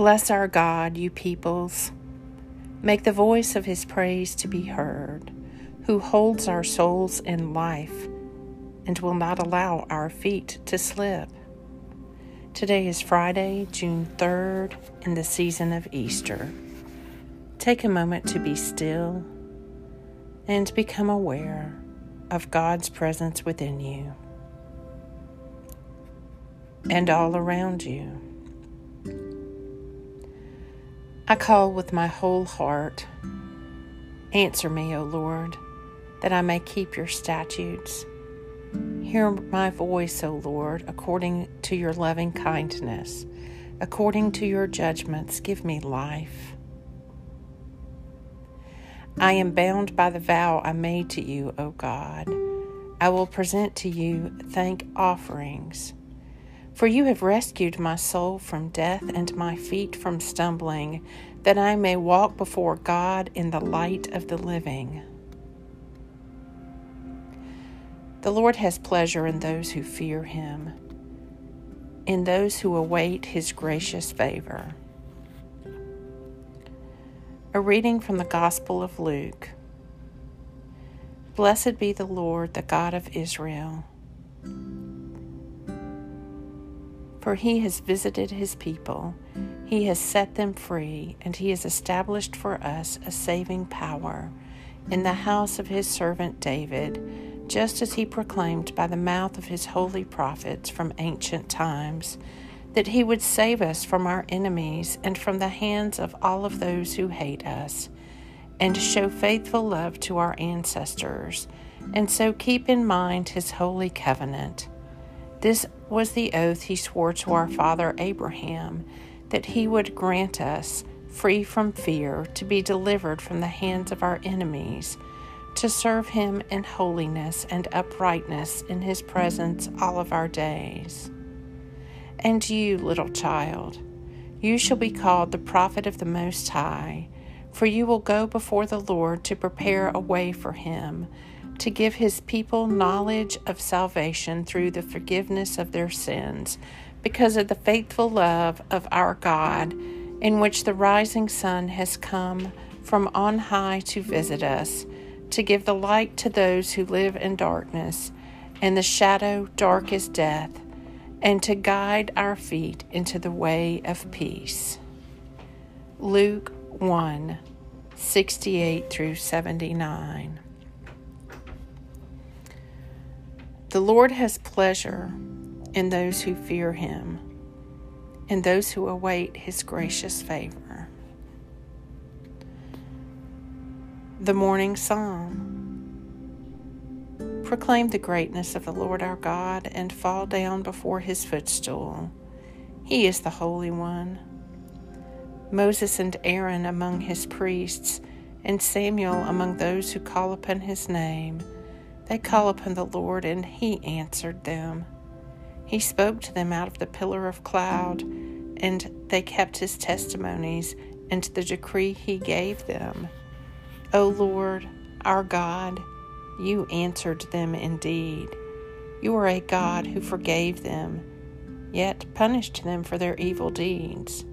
Bless our God, you peoples. Make the voice of his praise to be heard, who holds our souls in life and will not allow our feet to slip. Today is Friday, June 3rd, in the season of Easter. Take a moment to be still and become aware of God's presence within you and all around you. I call with my whole heart. Answer me, O Lord, that I may keep your statutes. Hear my voice, O Lord, according to your loving kindness. According to your judgments, give me life. I am bound by the vow I made to you, O God. I will present to you thank offerings. For you have rescued my soul from death and my feet from stumbling, that I may walk before God in the light of the living. The Lord has pleasure in those who fear him, in those who await his gracious favor. A reading from the Gospel of Luke. Blessed be the Lord, the God of Israel for he has visited his people. He has set them free, and he has established for us a saving power in the house of his servant David, just as he proclaimed by the mouth of his holy prophets from ancient times, that he would save us from our enemies and from the hands of all of those who hate us, and show faithful love to our ancestors, and so keep in mind his holy covenant. This was the oath he swore to our father Abraham that he would grant us, free from fear, to be delivered from the hands of our enemies, to serve him in holiness and uprightness in his presence all of our days. And you, little child, you shall be called the prophet of the Most High, for you will go before the Lord to prepare a way for him to give his people knowledge of salvation through the forgiveness of their sins, because of the faithful love of our God, in which the rising sun has come from on high to visit us, to give the light to those who live in darkness, and the shadow dark as death, and to guide our feet into the way of peace. Luke 1 68 through 79. The Lord has pleasure in those who fear him, in those who await his gracious favor. The Morning Psalm Proclaim the greatness of the Lord our God and fall down before his footstool. He is the Holy One. Moses and Aaron among his priests, and Samuel among those who call upon his name they call upon the Lord, and he answered them. He spoke to them out of the pillar of cloud, and they kept his testimonies and the decree he gave them. O Lord, our God, you answered them indeed. You are a God who forgave them, yet punished them for their evil deeds.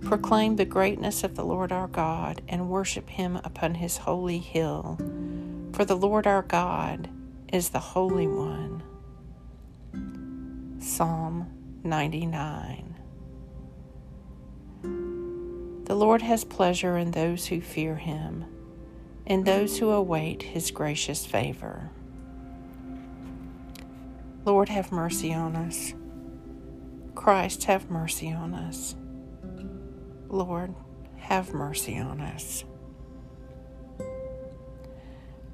Proclaim the greatness of the Lord our God and worship him upon his holy hill. For the Lord our God is the Holy One. Psalm 99. The Lord has pleasure in those who fear him, in those who await his gracious favor. Lord, have mercy on us. Christ, have mercy on us. Lord, have mercy on us.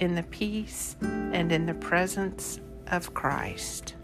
in the peace and in the presence of Christ.